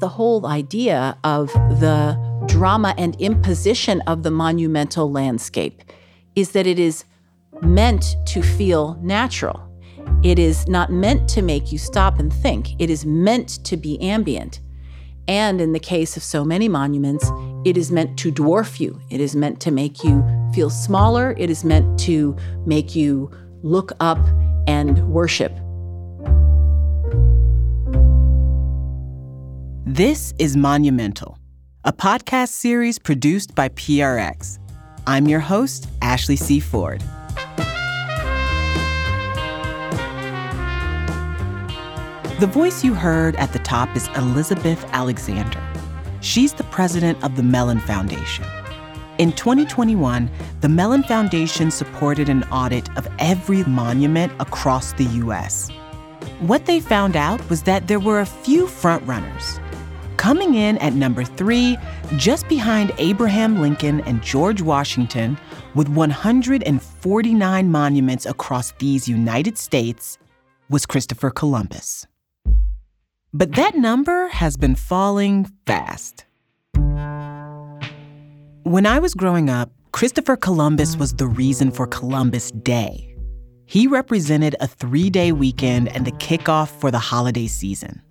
the whole idea of the drama and imposition of the monumental landscape is that it is meant to feel natural. It is not meant to make you stop and think. It is meant to be ambient. And in the case of so many monuments, it is meant to dwarf you. It is meant to make you feel smaller. It is meant to make you look up and worship. This is Monumental, a podcast series produced by PRX. I'm your host, Ashley C. Ford. The voice you heard at the top is Elizabeth Alexander. She's the president of the Mellon Foundation. In 2021, the Mellon Foundation supported an audit of every monument across the U.S. What they found out was that there were a few frontrunners. Coming in at number three, just behind Abraham Lincoln and George Washington, with 149 monuments across these United States, was Christopher Columbus. But that number has been falling fast. When I was growing up, Christopher Columbus was the reason for Columbus Day. He represented a three day weekend and the kickoff for the holiday season.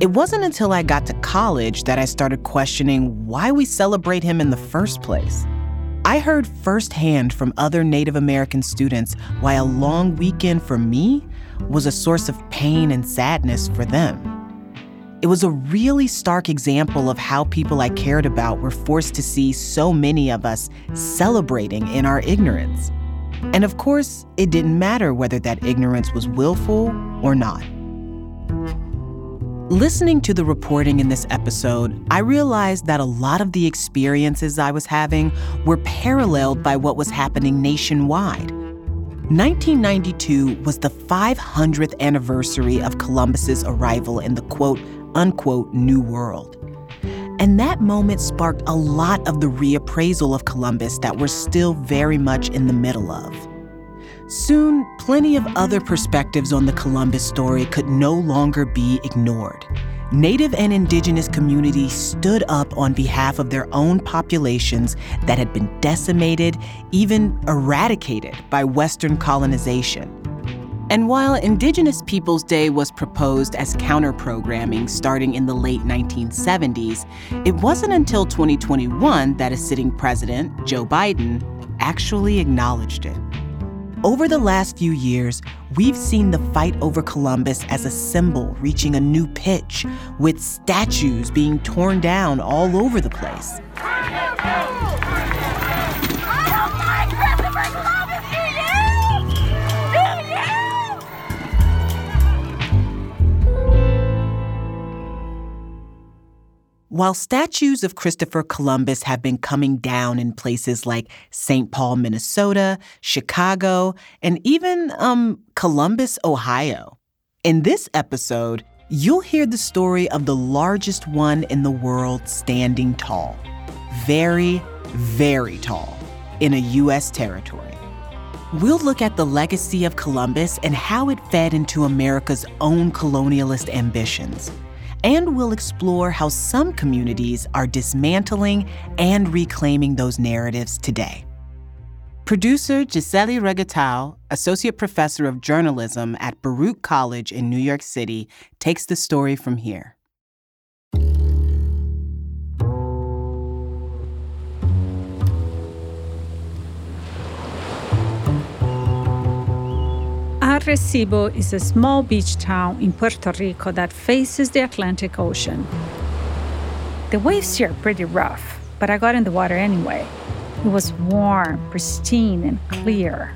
It wasn't until I got to college that I started questioning why we celebrate him in the first place. I heard firsthand from other Native American students why a long weekend for me was a source of pain and sadness for them. It was a really stark example of how people I cared about were forced to see so many of us celebrating in our ignorance. And of course, it didn't matter whether that ignorance was willful or not. Listening to the reporting in this episode, I realized that a lot of the experiences I was having were paralleled by what was happening nationwide. 1992 was the 500th anniversary of Columbus's arrival in the quote unquote new world. And that moment sparked a lot of the reappraisal of Columbus that we're still very much in the middle of. Soon, plenty of other perspectives on the Columbus story could no longer be ignored. Native and indigenous communities stood up on behalf of their own populations that had been decimated, even eradicated by Western colonization. And while Indigenous Peoples Day was proposed as counter programming starting in the late 1970s, it wasn't until 2021 that a sitting president, Joe Biden, actually acknowledged it. Over the last few years, we've seen the fight over Columbus as a symbol reaching a new pitch, with statues being torn down all over the place. While statues of Christopher Columbus have been coming down in places like St. Paul, Minnesota, Chicago, and even um, Columbus, Ohio, in this episode, you'll hear the story of the largest one in the world standing tall. Very, very tall in a U.S. territory. We'll look at the legacy of Columbus and how it fed into America's own colonialist ambitions and we'll explore how some communities are dismantling and reclaiming those narratives today. Producer Gisele Regatão, Associate Professor of Journalism at Baruch College in New York City, takes the story from here. Arecibo is a small beach town in Puerto Rico that faces the Atlantic Ocean. The waves here are pretty rough, but I got in the water anyway. It was warm, pristine, and clear.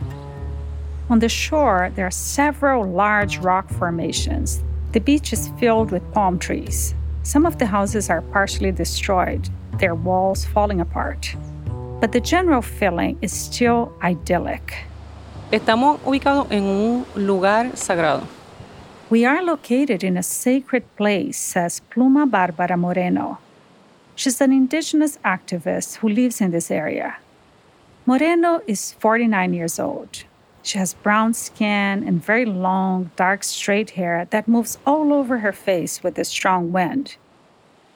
On the shore, there are several large rock formations. The beach is filled with palm trees. Some of the houses are partially destroyed, their walls falling apart. But the general feeling is still idyllic. Estamos ubicados en un lugar sagrado. We are located in a sacred place, says Pluma Barbara Moreno. She's an indigenous activist who lives in this area. Moreno is 49 years old. She has brown skin and very long, dark, straight hair that moves all over her face with the strong wind.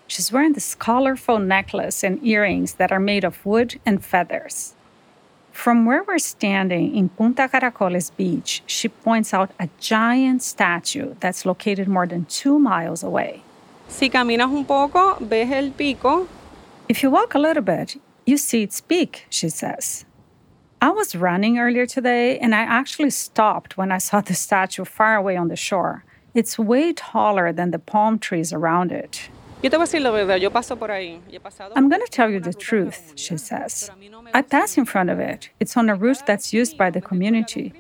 She's wearing this colorful necklace and earrings that are made of wood and feathers. From where we're standing in Punta Caracoles Beach, she points out a giant statue that's located more than two miles away. Si caminas un poco, ves el pico. If you walk a little bit, you see its peak, she says. I was running earlier today and I actually stopped when I saw the statue far away on the shore. It's way taller than the palm trees around it. Yo te voy a decir la verdad, yo paso por ahí. Yo he pasado I'm going to tell you the truth, she says. I pass in front of it. It's on a route that's used by the community.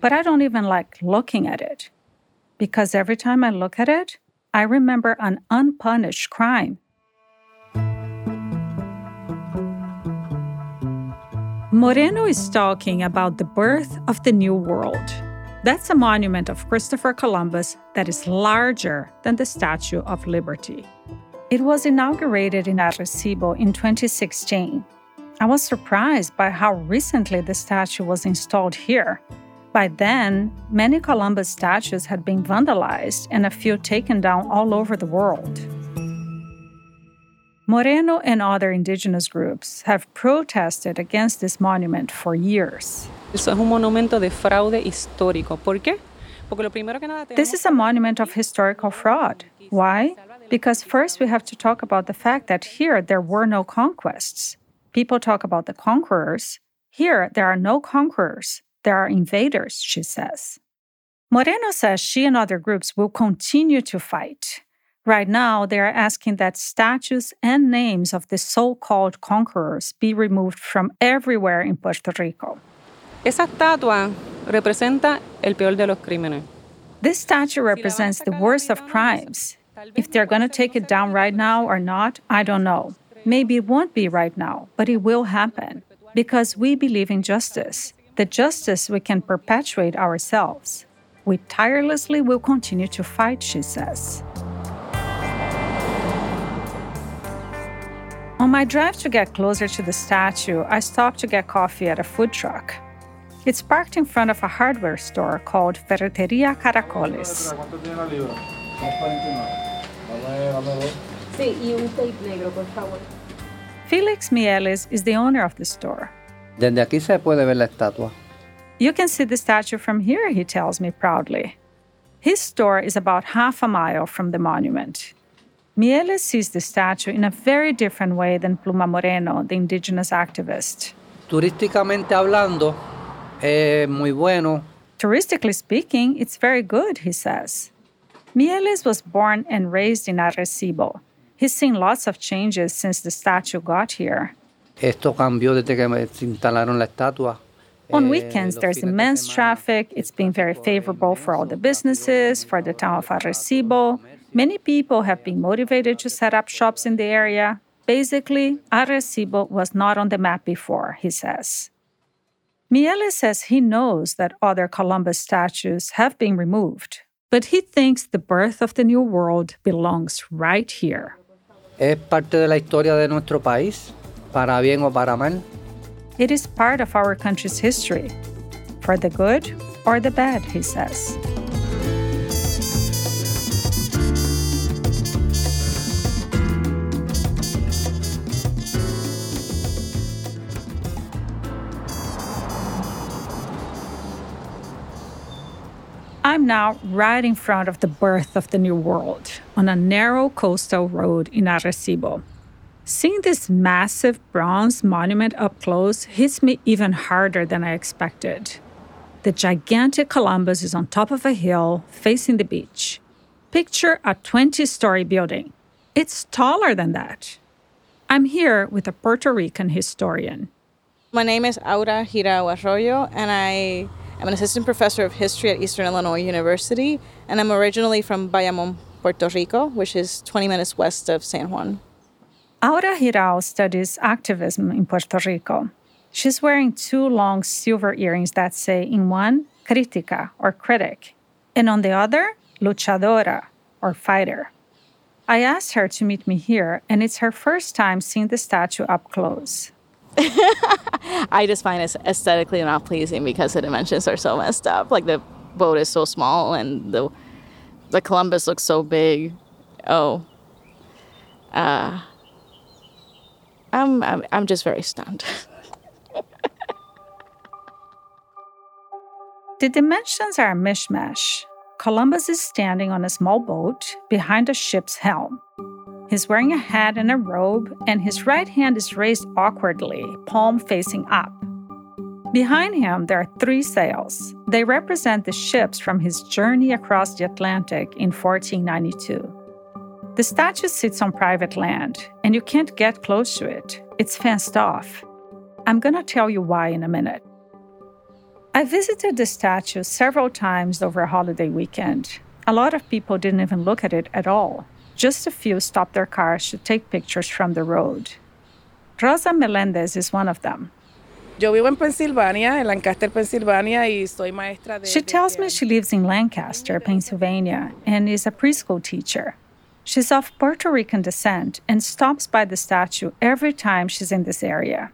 But I don't even like looking at it. Because every time I look at it, I remember an unpunished crime. Moreno is talking about the birth of the New World. That's a monument of Christopher Columbus that is larger than the Statue of Liberty. It was inaugurated in Arecibo in 2016. I was surprised by how recently the statue was installed here. By then, many Columbus statues had been vandalized and a few taken down all over the world. Moreno and other indigenous groups have protested against this monument for years. Eso es un monumento de fraude histórico. ¿Por qué? Porque lo primero que nada This is a monument of historical fraud. Why? Because first we have to talk about the fact that here there were no conquests. People talk about the conquerors. Here there are no conquerors, there are invaders, she says. Moreno says she and other groups will continue to fight. Right now, they are asking that statues and names of the so called conquerors be removed from everywhere in Puerto Rico. Esa estatua representa el peor de los crímenes. This statue represents the worst of crimes. If they're going to take it down right now or not, I don't know. Maybe it won't be right now, but it will happen because we believe in justice, the justice we can perpetuate ourselves. We tirelessly will continue to fight, she says. On my drive to get closer to the statue, I stopped to get coffee at a food truck. It's parked in front of a hardware store called Ferreteria Caracoles. Felix Mieles is the owner of the store. Desde aquí se puede ver la estatua. You can see the statue from here, he tells me proudly. His store is about half a mile from the monument. Mieles sees the statue in a very different way than Pluma Moreno, the indigenous activist. Turísticamente hablando, es muy bueno. Touristically speaking, it's very good, he says. Mieles was born and raised in Arecibo. He's seen lots of changes since the statue got here. Esto cambió desde que instalaron la estatua. On Eh, weekends, there's immense traffic. It's been very favorable for all the businesses, for the town of Arecibo. Many people have been motivated to set up shops in the area. Basically, Arecibo was not on the map before, he says. Mieles says he knows that other Columbus statues have been removed, but he thinks the birth of the New World belongs right here. Es parte de la historia de nuestro país, para bien o para mal. It is part of our country's history, for the good or the bad, he says. I'm now right in front of the birth of the New World on a narrow coastal road in Arecibo. Seeing this massive bronze monument up close hits me even harder than I expected. The gigantic Columbus is on top of a hill facing the beach. Picture a 20 story building. It's taller than that. I'm here with a Puerto Rican historian. My name is Aura Jirau Arroyo, and I am an assistant professor of history at Eastern Illinois University, and I'm originally from Bayamon, Puerto Rico, which is 20 minutes west of San Juan. Aura Jirau studies activism in Puerto Rico. She's wearing two long silver earrings that say, in one, crítica, or critic, and on the other, luchadora, or fighter. I asked her to meet me here, and it's her first time seeing the statue up close. I just find it aesthetically not pleasing because the dimensions are so messed up. Like the boat is so small, and the the Columbus looks so big. Oh, uh, I'm, I'm, I'm just very stunned. the dimensions are a mishmash. Columbus is standing on a small boat behind a ship's helm. He's wearing a hat and a robe, and his right hand is raised awkwardly, palm facing up. Behind him, there are three sails. They represent the ships from his journey across the Atlantic in 1492. The statue sits on private land, and you can't get close to it. It's fenced off. I'm gonna tell you why in a minute. I visited the statue several times over a holiday weekend. A lot of people didn't even look at it at all. Just a few stopped their cars to take pictures from the road. Rosa Melendez is one of them. Yo vivo en Pennsylvania, en Lancaster, Pennsylvania, y soy maestra de. She tells me she lives in Lancaster, Pennsylvania, and is a preschool teacher. She's of Puerto Rican descent and stops by the statue every time she's in this area.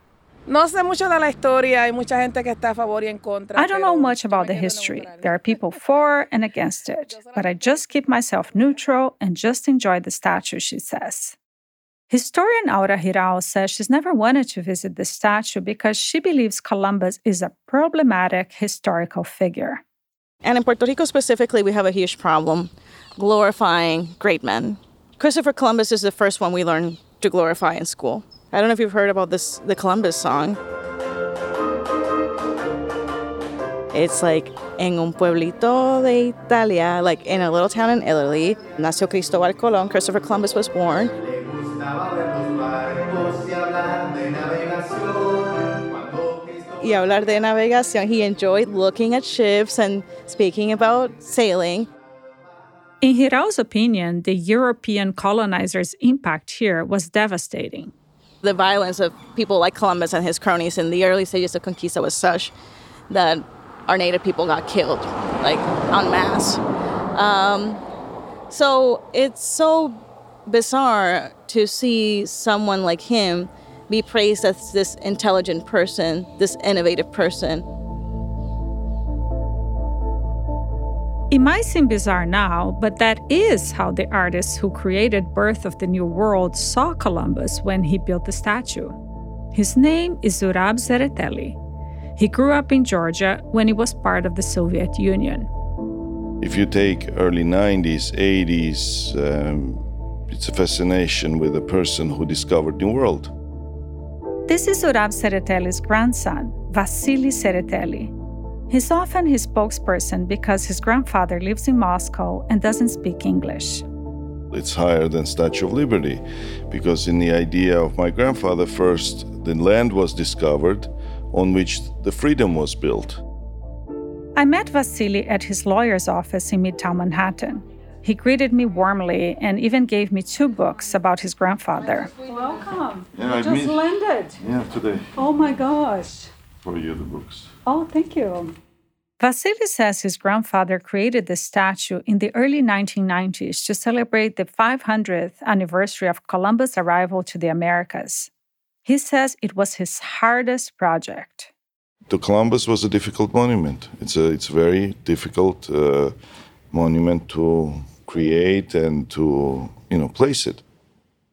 No sé mucho de la historia, hay mucha gente que está a favor y en contra. I don't know much about the history. There are people for and against it, but I just keep myself neutral and just enjoy the statue, she says. Historian Aura Jirau says she's never wanted to visit the statue because she believes Columbus is a problematic historical figure. And in Puerto Rico specifically, we have a huge problem glorifying great men. Christopher Columbus is the first one we learn to glorify in school. I don't know if you've heard about this, the Columbus song. It's like en un pueblito de Italia, like in a little town in Italy, nació Cristóbal Colón. Christopher Columbus was born. Y hablar de navegación, he enjoyed looking at ships and speaking about sailing. In Jirau's opinion, the European colonizers' impact here was devastating the violence of people like Columbus and his cronies in the early stages of Conquista was such that our native people got killed, like en masse. Um, so it's so bizarre to see someone like him be praised as this intelligent person, this innovative person, It might seem bizarre now, but that is how the artists who created Birth of the New World saw Columbus when he built the statue. His name is Zurab Tsereteli. He grew up in Georgia when he was part of the Soviet Union. If you take early 90s, 80s, um, it's a fascination with the person who discovered the New world. This is Zurab Tsereteli's grandson, Vasily Tsereteli, He's often his spokesperson because his grandfather lives in Moscow and doesn't speak English. It's higher than Statue of Liberty because, in the idea of my grandfather, first the land was discovered on which the freedom was built. I met Vasily at his lawyer's office in Midtown Manhattan. He greeted me warmly and even gave me two books about his grandfather. Welcome. Yeah, you just landed. Yeah, today. Oh my gosh. For you, the books. Oh, thank you. Vasily says his grandfather created the statue in the early 1990s to celebrate the 500th anniversary of Columbus' arrival to the Americas. He says it was his hardest project. The Columbus was a difficult monument. It's a it's very difficult uh, monument to create and to you know place it.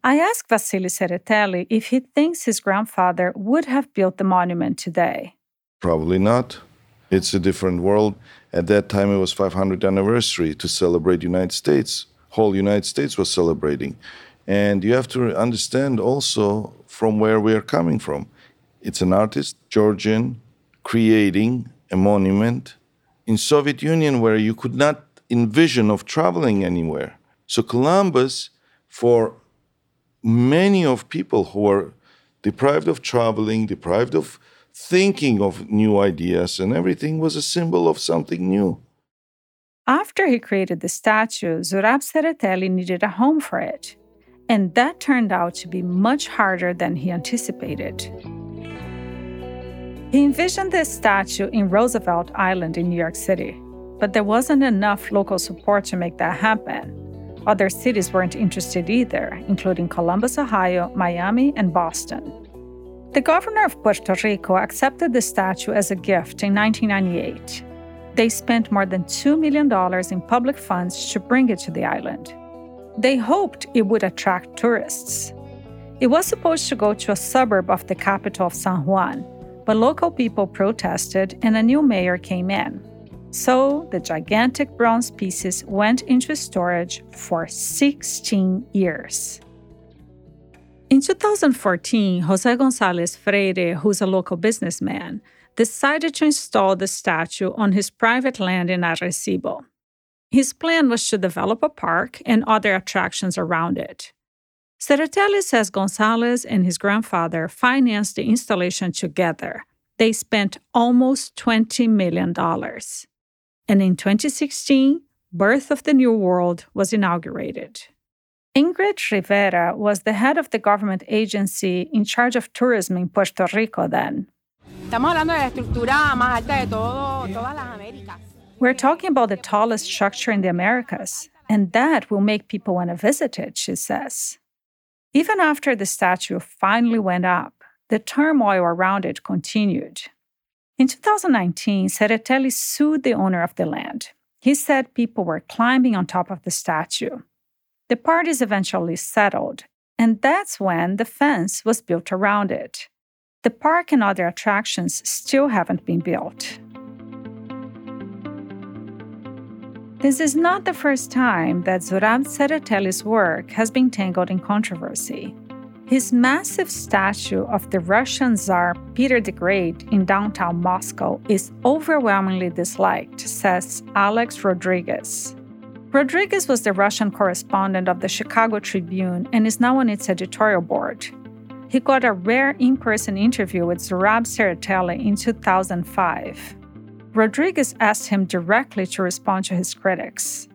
I asked Vasily Tsereteli if he thinks his grandfather would have built the monument today. Probably not. It's a different world. At that time, it was 500th anniversary to celebrate United States. Whole United States was celebrating, and you have to understand also from where we are coming from. It's an artist, Georgian, creating a monument in Soviet Union where you could not envision of traveling anywhere. So Columbus, for many of people who were deprived of traveling, deprived of thinking of new ideas, and everything was a symbol of something new. After he created the statue, Zurab Tsereteli needed a home for it, and that turned out to be much harder than he anticipated. He envisioned this statue in Roosevelt Island in New York City, but there wasn't enough local support to make that happen. Other cities weren't interested either, including Columbus, Ohio, Miami, and Boston. The governor of Puerto Rico accepted the statue as a gift in 1998. They spent more than $2 million in public funds to bring it to the island. They hoped it would attract tourists. It was supposed to go to a suburb of the capital of San Juan, but local people protested and a new mayor came in. So the gigantic bronze pieces went into storage for 16 years. In 2014, Jose Gonzalez Freire, who's a local businessman, decided to install the statue on his private land in Arecibo. His plan was to develop a park and other attractions around it. Tsereteli says Gonzalez and his grandfather financed the installation together. They spent almost $20 million. And in 2016, Birth of the New World was inaugurated. Ingrid Rivera was the head of the government agency in charge of tourism in Puerto Rico then. We're talking about the tallest structure in the Americas, and that will make people want to visit it, she says. Even after the statue finally went up, the turmoil around it continued. In 2019, Tsereteli sued the owner of the land. He said people were climbing on top of the statue. The parties eventually settled, and that's when the fence was built around it. The park and other attractions still haven't been built. This is not the first time that Zurab Tsereteli's work has been tangled in controversy. His massive statue of the Russian Tsar Peter the Great in downtown Moscow is overwhelmingly disliked, says Alex Rodriguez. Rodriguez was the Russian correspondent of the Chicago Tribune and is now on its editorial board. He got a rare in person interview with Zurab Tsereteli in 2005. Rodriguez asked him directly to respond to his critics.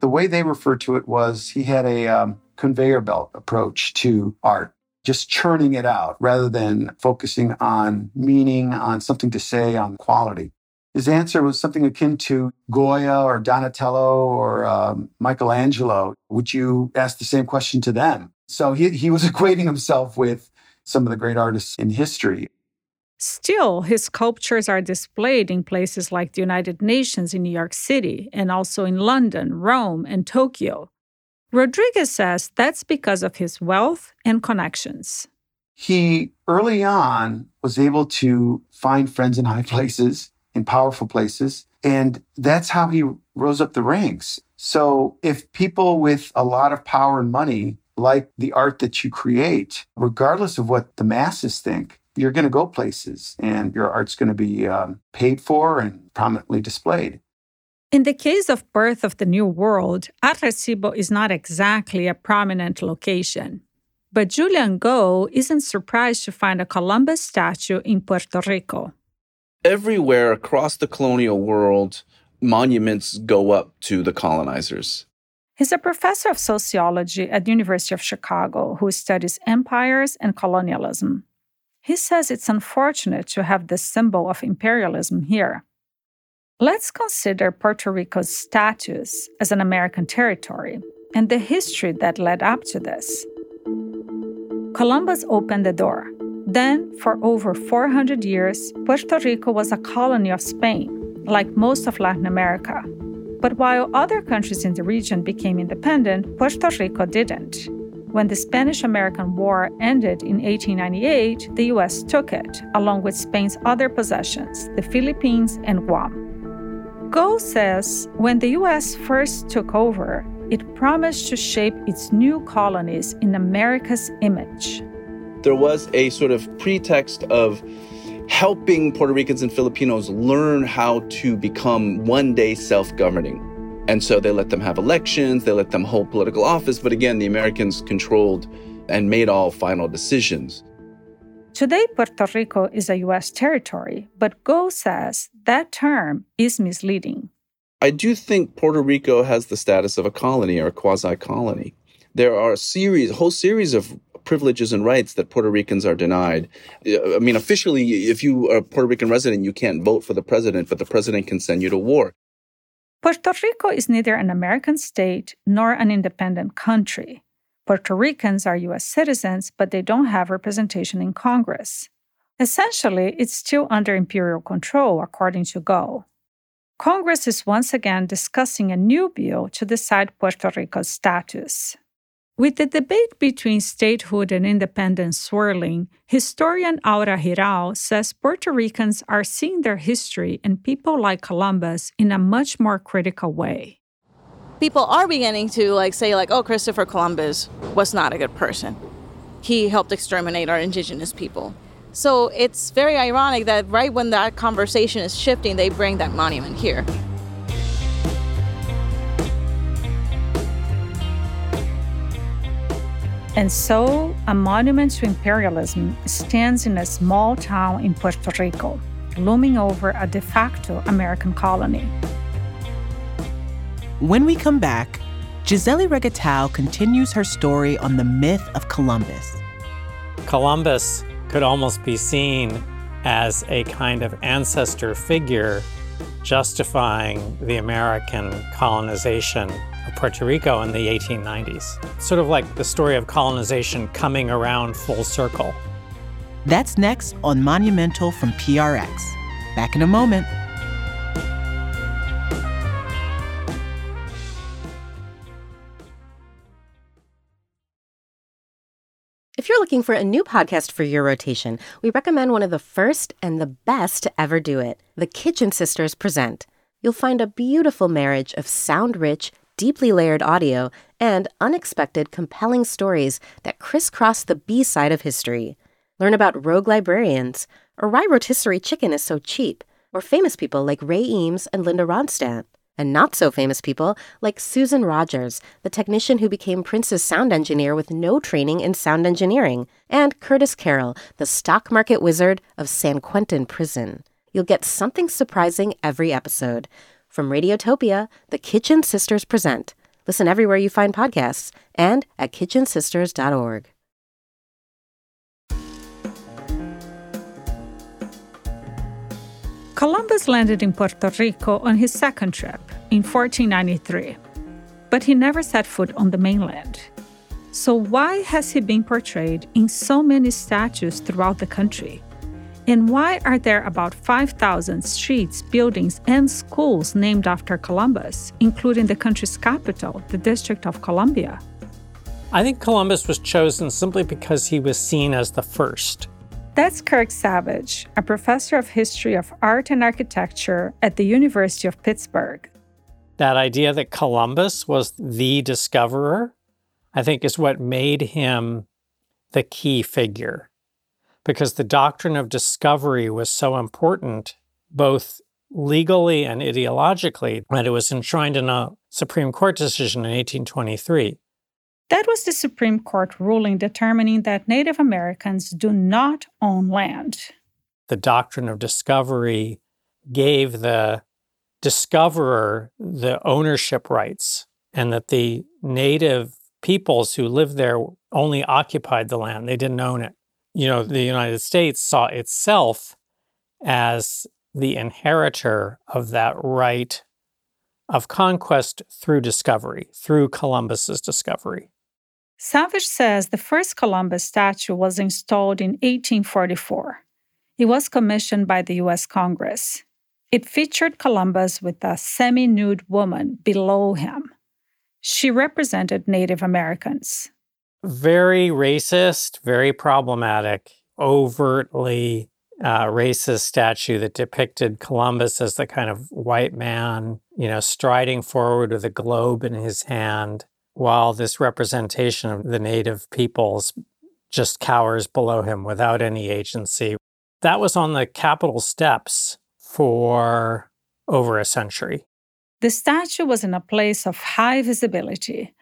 The way they referred to it was he had a um, conveyor belt approach to art, just churning it out rather than focusing on meaning, on something to say, on quality. His answer was something akin to Goya or Donatello or um, Michelangelo. Would you ask the same question to them? So he, he was equating himself with some of the great artists in history. Still, his sculptures are displayed in places like the United Nations in New York City and also in London, Rome, and Tokyo. Rodriguez says that's because of his wealth and connections. He early on was able to find friends in high places, in powerful places, and that's how he rose up the ranks. So if people with a lot of power and money like the art that you create, regardless of what the masses think, you're going to go places and your art's going to be um, paid for and prominently displayed. In the case of Birth of the New World, Arecibo is not exactly a prominent location. But Julian Go isn't surprised to find a Columbus statue in Puerto Rico. Everywhere across the colonial world, monuments go up to the colonizers. He's a professor of sociology at the University of Chicago who studies empires and colonialism. He says it's unfortunate to have this symbol of imperialism here. Let's consider Puerto Rico's status as an American territory and the history that led up to this. Columbus opened the door. Then, for over 400 years, Puerto Rico was a colony of Spain, like most of Latin America. But while other countries in the region became independent, Puerto Rico didn't. When the Spanish American War ended in 1898, the US took it, along with Spain's other possessions, the Philippines and Guam. Go says when the US first took over, it promised to shape its new colonies in America's image. There was a sort of pretext of helping Puerto Ricans and Filipinos learn how to become one day self governing. And so they let them have elections, they let them hold political office. But again, the Americans controlled and made all final decisions. Today, Puerto Rico is a U.S. territory, but Go says that term is misleading. I do think Puerto Rico has the status of a colony or a quasi colony. There are a series, a whole series of privileges and rights that Puerto Ricans are denied. I mean, officially, if you are a Puerto Rican resident, you can't vote for the president, but the president can send you to war. Puerto Rico is neither an American state nor an independent country. Puerto Ricans are U.S. citizens, but they don't have representation in Congress. Essentially, it's still under imperial control, according to Go. Congress is once again discussing a new bill to decide Puerto Rico's status. With the debate between statehood and independence swirling, historian Aura Jirau says Puerto Ricans are seeing their history and people like Columbus in a much more critical way. People are beginning to like say like, "Oh, Christopher Columbus was not a good person. He helped exterminate our indigenous people." So it's very ironic that right when that conversation is shifting, they bring that monument here. And so, a monument to imperialism stands in a small town in Puerto Rico, looming over a de facto American colony. When we come back, Gisele Regatão continues her story on the myth of Columbus. Columbus could almost be seen as a kind of ancestor figure justifying the American colonization of Puerto Rico in the 1890s. Sort of like the story of colonization coming around full circle. That's next on Monumental from PRX. Back in a moment. If you're looking for a new podcast for your rotation, we recommend one of the first and the best to ever do it The Kitchen Sisters Present. You'll find a beautiful marriage of sound rich, deeply layered audio and unexpected, compelling stories that crisscross the B side of history. Learn about rogue librarians, or why rotisserie chicken is so cheap, or famous people like Ray Eames and Linda Ronstadt and not so famous people like Susan Rogers, the technician who became Prince's sound engineer with no training in sound engineering, and Curtis Carroll, the stock market wizard of San Quentin Prison. You'll get something surprising every episode. From Radiotopia, the Kitchen Sisters present. Listen everywhere you find podcasts and at kitchensisters.org. Columbus landed in Puerto Rico on his second trip in 1493, but he never set foot on the mainland. So, why has he been portrayed in so many statues throughout the country? And why are there about 5,000 streets, buildings, and schools named after Columbus, including the country's capital, the District of Columbia? I think Columbus was chosen simply because he was seen as the first. That's Kirk Savage, a professor of history of art and architecture at the University of Pittsburgh. That idea that Columbus was the discoverer, I think, is what made him the key figure. Because the doctrine of discovery was so important, both legally and ideologically, that it was enshrined in a Supreme Court decision in 1823. That was the Supreme Court ruling determining that Native Americans do not own land. The doctrine of discovery gave the discoverer the ownership rights, and that the native peoples who lived there only occupied the land, they didn't own it. You know, the United States saw itself as the inheritor of that right of conquest through discovery, through Columbus's discovery. Savage says the first Columbus statue was installed in 1844. It was commissioned by the US Congress. It featured Columbus with a semi nude woman below him. She represented Native Americans. Very racist, very problematic, overtly uh, racist statue that depicted Columbus as the kind of white man, you know, striding forward with a globe in his hand while this representation of the native peoples just cowers below him without any agency. That was on the Capitol steps for over a century. The statue was in a place of high visibility.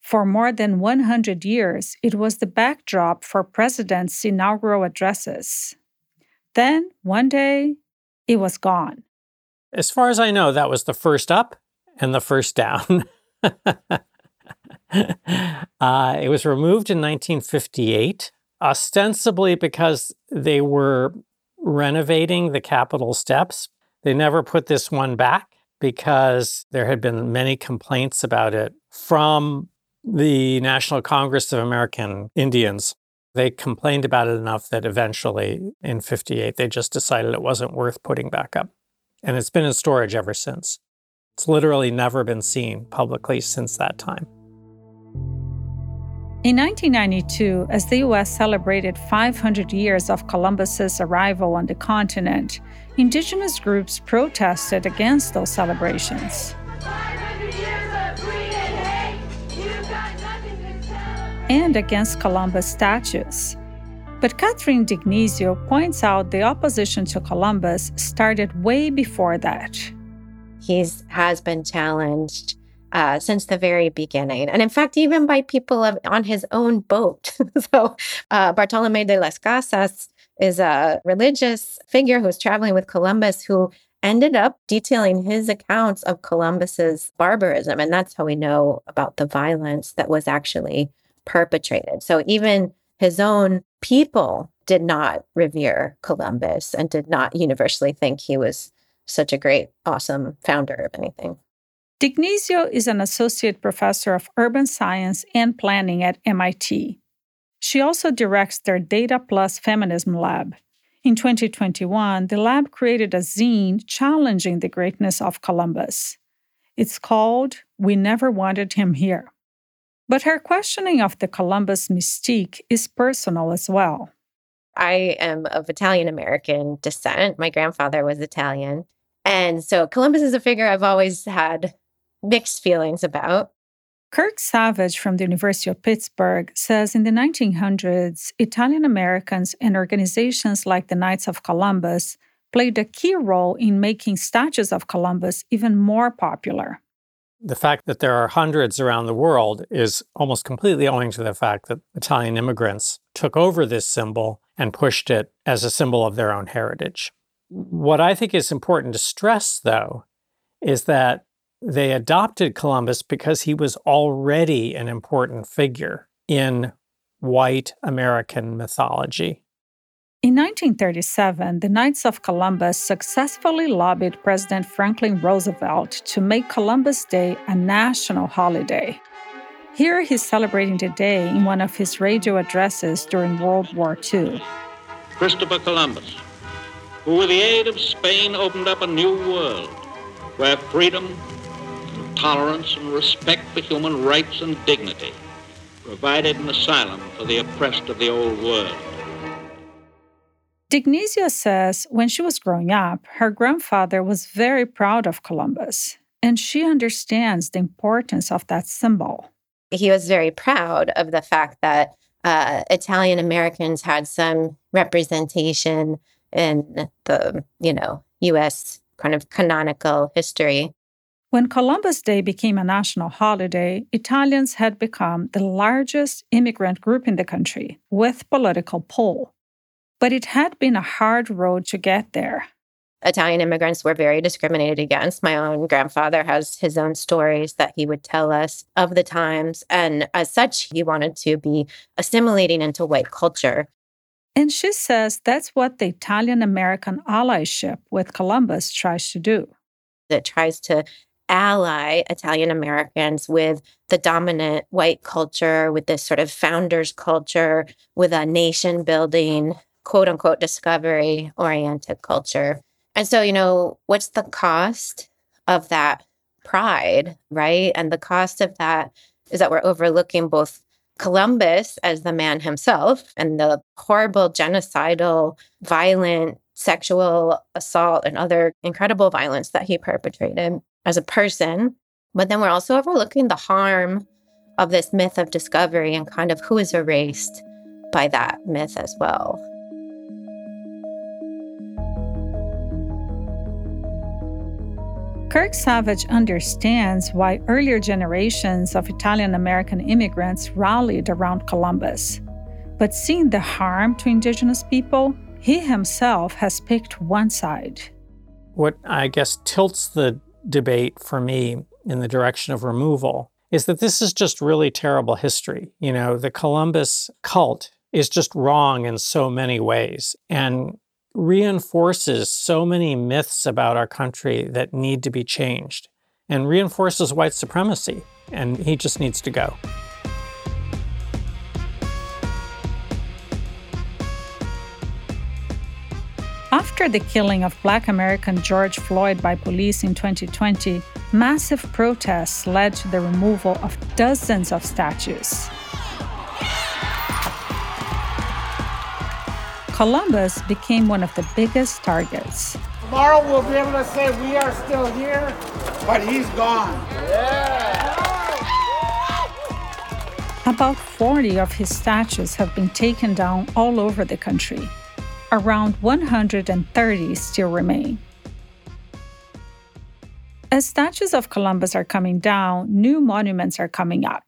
For more than 100 years, it was the backdrop for presidents' inaugural addresses. Then, one day, it was gone. As far as I know, that was the first up and the first down. uh, it was removed in 1958, ostensibly because they were renovating the Capitol steps. They never put this one back because there had been many complaints about it from the National Congress of American Indians. They complained about it enough that eventually in 58 they just decided it wasn't worth putting back up. and it's been in storage ever since. It's literally never been seen publicly since that time. In 1992, as the US celebrated 500 years of Columbus's arrival on the continent, indigenous groups protested against those celebrations. And against Columbus statues. But Catherine D'Ignazio points out the opposition to Columbus started way before that. He has been challenged uh, since the very beginning. And in fact, even by people of, on his own boat. so uh, Bartolome de las Casas is a religious figure who's traveling with Columbus who ended up detailing his accounts of Columbus's barbarism. And that's how we know about the violence that was actually perpetrated. So even his own people did not revere Columbus and did not universally think he was such a great, awesome founder of anything. D'Ignazio is an associate professor of urban science and planning at MIT. She also directs their Data Plus Feminism Lab. In 2021, the lab created a zine challenging the greatness of Columbus. It's called We Never Wanted Him Here. But her questioning of the Columbus mystique is personal as well. I am of Italian American descent. My grandfather was Italian. And so Columbus is a figure I've always had mixed feelings about. Kirk Savage from the University of Pittsburgh says in the 1900s, Italian Americans and organizations like the Knights of Columbus played a key role in making statues of Columbus even more popular. The fact that there are hundreds around the world is almost completely owing to the fact that Italian immigrants took over this symbol and pushed it as a symbol of their own heritage. What I think is important to stress, though, is that they adopted Columbus because he was already an important figure in white American mythology. In 1937, the Knights of Columbus successfully lobbied President Franklin Roosevelt to make Columbus Day a national holiday. Here he's celebrating the day in one of his radio addresses during World War II. Christopher Columbus, who with the aid of Spain opened up a new world where freedom, tolerance and respect for human rights and dignity, provided an asylum for the oppressed of the old world. D'Ignazio says when she was growing up, her grandfather was very proud of Columbus, and she understands the importance of that symbol. He was very proud of the fact that uh, Italian Americans had some representation in the, you know, U.S. kind of canonical history. When Columbus Day became a national holiday, Italians had become the largest immigrant group in the country, with political pull. But it had been a hard road to get there. Italian immigrants were very discriminated against. My own grandfather has his own stories that he would tell us of the times. And as such, he wanted to be assimilating into white culture. And she says that's what the Italian American allyship with Columbus tries to do. It tries to ally Italian Americans with the dominant white culture, with this sort of founders culture, with a nation building, quote unquote, discovery oriented culture. And so, you know, what's the cost of that pride, right? And the cost of that is that we're overlooking both Columbus as the man himself and the horrible genocidal, violent sexual assault and other incredible violence that he perpetrated as a person. But then we're also overlooking the harm of this myth of discovery and kind of who is erased by that myth as well. Kirk Savage understands why earlier generations of Italian American immigrants rallied around Columbus. But seeing the harm to indigenous people, he himself has picked one side. What I guess tilts the debate for me in the direction of removal is that this is just really terrible history. You know, the Columbus cult is just wrong in so many ways and reinforces so many myths about our country that need to be changed and reinforces white supremacy. And he just needs to go. After the killing of Black American George Floyd by police in 2020, massive protests led to the removal of dozens of statues. Columbus became one of the biggest targets. Tomorrow we'll be able to say we are still here, but he's gone. Yeah. About 40 of his statues have been taken down all over the country around 130 still remain. As statues of Columbus are coming down, new monuments are coming up.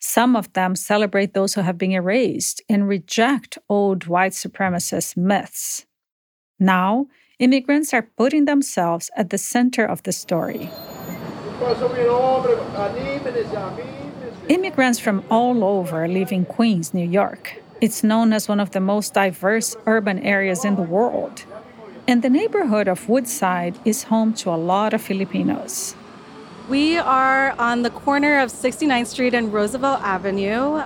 Some of them celebrate those who have been erased and reject old white supremacist myths. Now, immigrants are putting themselves at the center of the story. Immigrants from all over live in Queens, New York. It's known as one of the most diverse urban areas in the world. And the neighborhood of Woodside is home to a lot of Filipinos. We are on the corner of 69th Street and Roosevelt Avenue.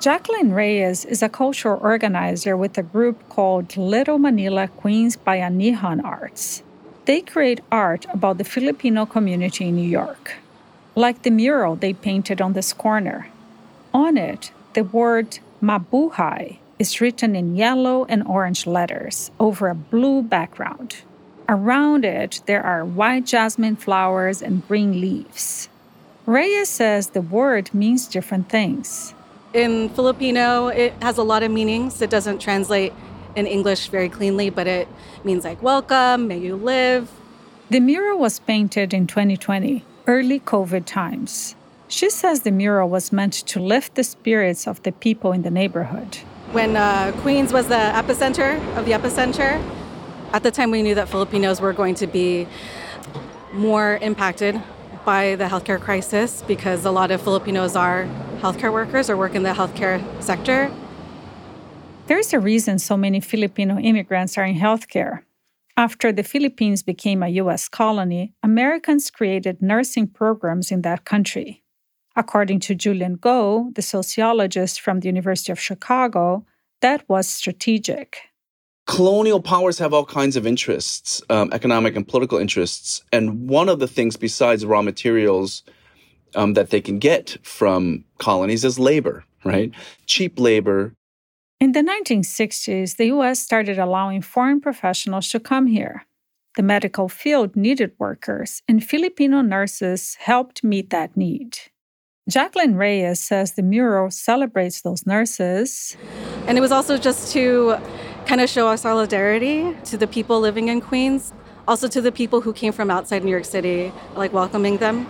Jacqueline Reyes is a cultural organizer with a group called Little Manila Queens Bayanihan Arts. They create art about the Filipino community in New York. Like the mural they painted on this corner. On it, the word Mabuhay is written in yellow and orange letters over a blue background. Around it, there are white jasmine flowers and green leaves. Reyes says the word means different things. In Filipino, it has a lot of meanings. It doesn't translate in English very cleanly, but it means like welcome, may you live. The mural was painted in 2020, early COVID times. She says the mural was meant to lift the spirits of the people in the neighborhood. When uh, Queens was the epicenter of the epicenter, at the time we knew that Filipinos were going to be more impacted by the healthcare crisis because a lot of Filipinos are healthcare workers or work in the healthcare sector. There's a reason so many Filipino immigrants are in healthcare. After the Philippines became a U.S. colony, Americans created nursing programs in that country. According to Julian Go, the sociologist from the University of Chicago, that was strategic. Colonial powers have all kinds of interests, um, economic and political interests. And one of the things, besides raw materials um, that they can get from colonies, is labor, right? Cheap labor. In the 1960s, the US started allowing foreign professionals to come here. The medical field needed workers, and Filipino nurses helped meet that need. Jacqueline Reyes says the mural celebrates those nurses. And it was also just to kind of show our solidarity to the people living in Queens, also to the people who came from outside New York City, like welcoming them.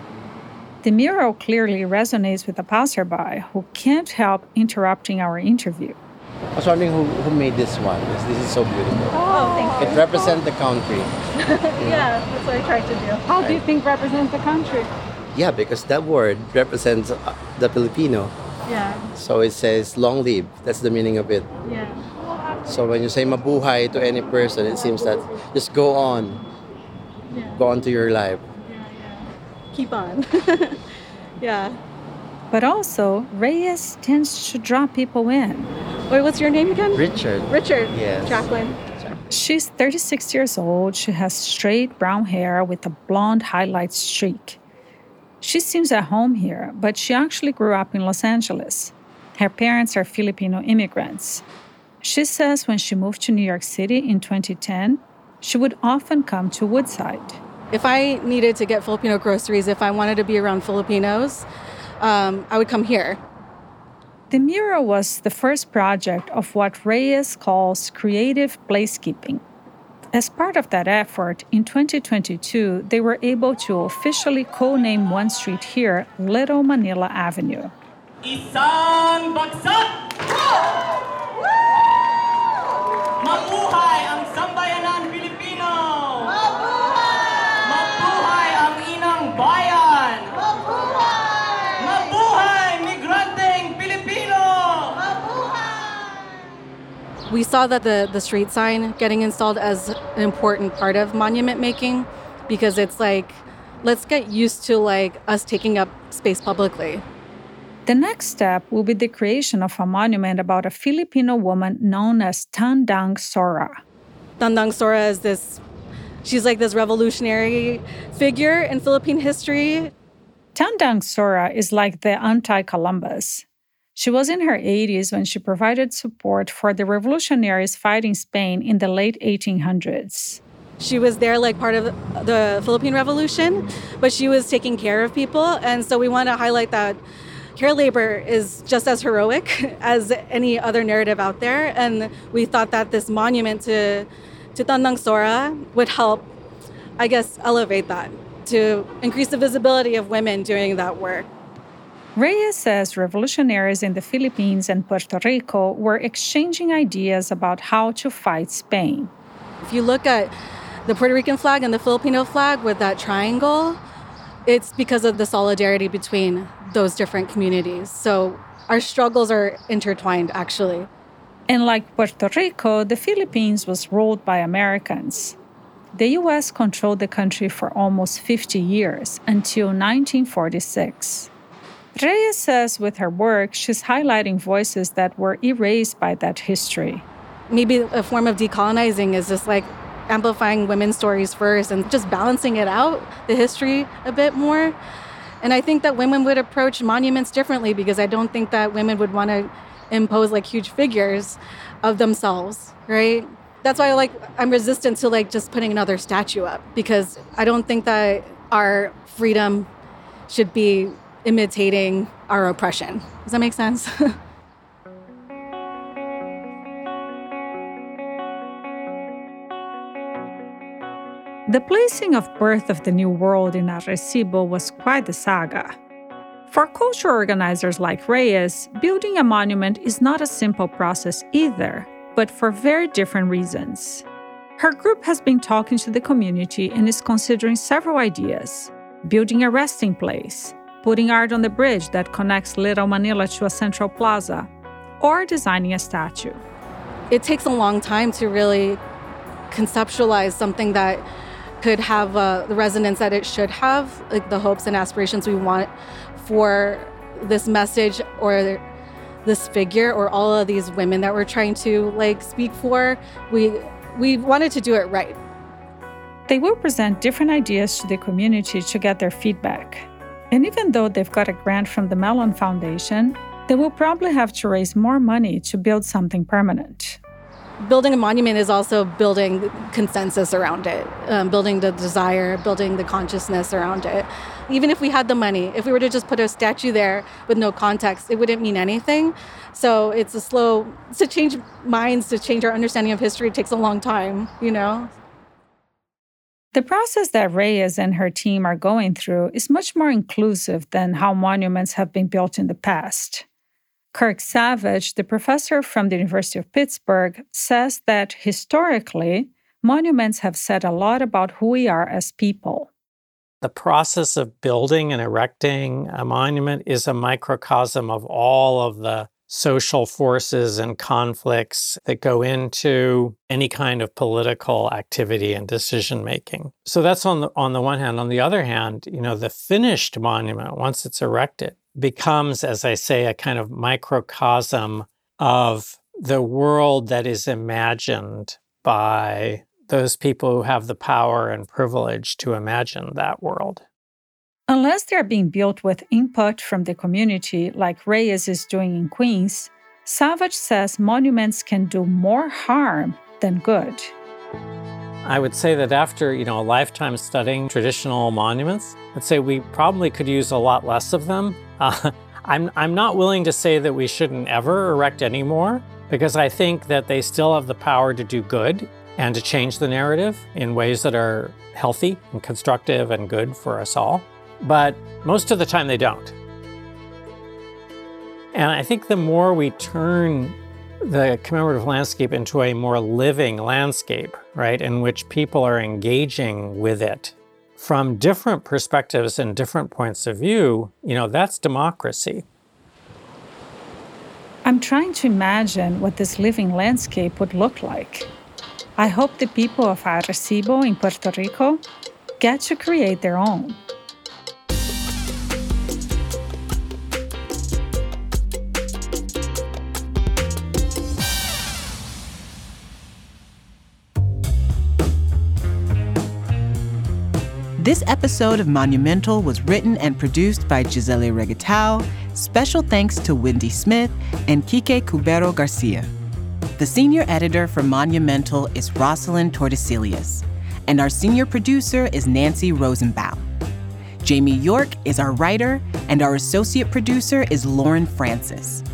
The mural clearly resonates with the passerby who can't help interrupting our interview. I was wondering who, who made this one. This, this is so beautiful. Oh, thank you. It represents the country. yeah, that's what I tried to do. How do you think represents the country? Yeah, because that word represents uh, the Filipino. Yeah. So it says long live. That's the meaning of it. Yeah. So when you say mabuhay to any person, it seems that just go on. Yeah. Go on to your life. Yeah, yeah. Keep on. yeah. But also, Reyes tends to draw people in. Wait, what's your name again? Richard. Richard. Yes. Jacqueline. She's 36 years old. She has straight brown hair with a blonde highlight streak. She seems at home here, but she actually grew up in Los Angeles. Her parents are Filipino immigrants. She says when she moved to New York City in 2010, she would often come to Woodside. If I needed to get Filipino groceries, if I wanted to be around Filipinos, um, I would come here. The mural was the first project of what Reyes calls creative placekeeping. As part of that effort, in 2022, they were able to officially co name one street here Little Manila Avenue. Isang bagsak! Mabuhay ang sambayanan Pilipino! Mabuhay! Mabuhay ang inang bayan! Mabuhay! Mabuhay migranteng Pilipino! We saw that the, the street sign getting installed as an important part of monument making because it's like, let's get used to like us taking up space publicly. The next step will be the creation of a monument about a Filipino woman known as Tandang Sora. Tandang Sora is this, she's like this revolutionary figure in Philippine history. Tandang Sora is like the anti Columbus. She was in her 80s when she provided support for the revolutionaries fighting Spain in the late 1800s. She was there like part of the Philippine Revolution, but she was taking care of people. And so we want to highlight that care labor is just as heroic as any other narrative out there. And we thought that this monument to, to Tandang Sora would help, I guess, elevate that to increase the visibility of women doing that work. Reyes says revolutionaries in the Philippines and Puerto Rico were exchanging ideas about how to fight Spain. If you look at the Puerto Rican flag and the Filipino flag with that triangle, it's because of the solidarity between those different communities. So our struggles are intertwined, actually. And like Puerto Rico, the Philippines was ruled by Americans. The US controlled the country for almost 50 years until 1946. Reyes says with her work, she's highlighting voices that were erased by that history. Maybe a form of decolonizing is just like amplifying women's stories first and just balancing it out, the history a bit more. And I think that women would approach monuments differently because I don't think that women would want to impose like huge figures of themselves, right? That's why like I'm resistant to like just putting another statue up because I don't think that our freedom should be imitating our oppression. Does that make sense? the placing of Birth of the New World in Arecibo was quite the saga. For cultural organizers like Reyes, building a monument is not a simple process either, but for very different reasons. Her group has been talking to the community and is considering several ideas building a resting place, putting art on the bridge that connects Little Manila to a central plaza, or designing a statue. It takes a long time to really conceptualize something that could have uh, the resonance that it should have, like the hopes and aspirations we want for this message or this figure or all of these women that we're trying to like speak for. We we wanted to do it right. They will present different ideas to the community to get their feedback. And even though they've got a grant from the Mellon Foundation, they will probably have to raise more money to build something permanent. Building a monument is also building consensus around it, um, building the desire, building the consciousness around it. Even if we had the money, if we were to just put a statue there with no context, it wouldn't mean anything. So it's a slow, to change minds, to change our understanding of history takes a long time, you know? The process that Reyes and her team are going through is much more inclusive than how monuments have been built in the past. Kirk Savage, the professor from the University of Pittsburgh, says that historically, monuments have said a lot about who we are as people. The process of building and erecting a monument is a microcosm of all of the social forces and conflicts that go into any kind of political activity and decision making. So that's on the on the one hand. On the other hand, you know, the finished monument once it's erected becomes as I say a kind of microcosm of the world that is imagined by those people who have the power and privilege to imagine that world. Unless they're being built with input from the community, like Reyes is doing in Queens, Savage says monuments can do more harm than good. I would say that after, you know, a lifetime studying traditional monuments, I'd say we probably could use a lot less of them. Uh, I'm, I'm not willing to say that we shouldn't ever erect any more because I think that they still have the power to do good and to change the narrative in ways that are healthy and constructive and good for us all but most of the time they don't. And I think the more we turn the commemorative landscape into a more living landscape, right, in which people are engaging with it from different perspectives and different points of view, you know, that's democracy. I'm trying to imagine what this living landscape would look like. I hope the people of Arecibo in Puerto Rico get to create their own. This episode of Monumental was written and produced by Gisele Regatão. Special thanks to Wendy Smith and Kike Cubero Garcia. The senior editor for Monumental is Rosalind Tordesillas, and our senior producer is Nancy Rosenbaum. Jamie York is our writer, and our associate producer is Lauren Francis.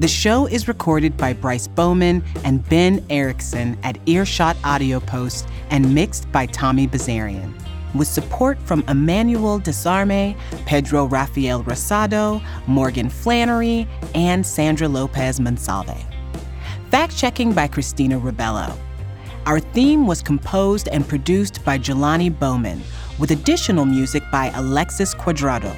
The show is recorded by Bryce Bowman and Ben Erickson at Earshot Audio Post and mixed by Tommy Bazarian, with support from Emmanuel Desarme, Pedro Rafael Rosado, Morgan Flannery, and Sandra Lopez Monsalve. Fact checking by Christina Rebello. Our theme was composed and produced by Jelani Bowman, with additional music by Alexis Cuadrado.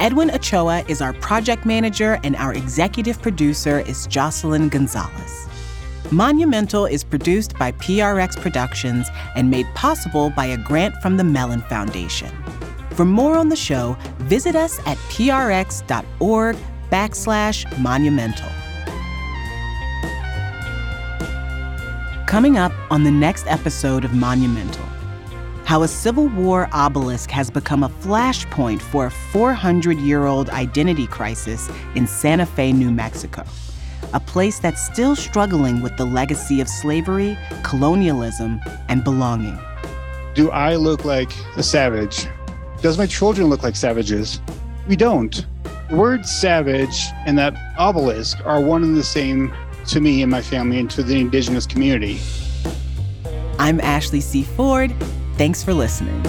Edwin Ochoa is our project manager, and our executive producer is Jocelyn Gonzalez. Monumental is produced by PRX Productions and made possible by a grant from the Mellon Foundation. For more on the show, visit us at prx.org backslash monumental. Coming up on the next episode of Monumental how a Civil War obelisk has become a flashpoint for a 400 year old identity crisis in Santa Fe, New Mexico, a place that's still struggling with the legacy of slavery, colonialism, and belonging. Do I look like a savage? Does my children look like savages? We don't. The word savage and that obelisk are one and the same to me and my family and to the indigenous community. I'm Ashley C. Ford. Thanks for listening.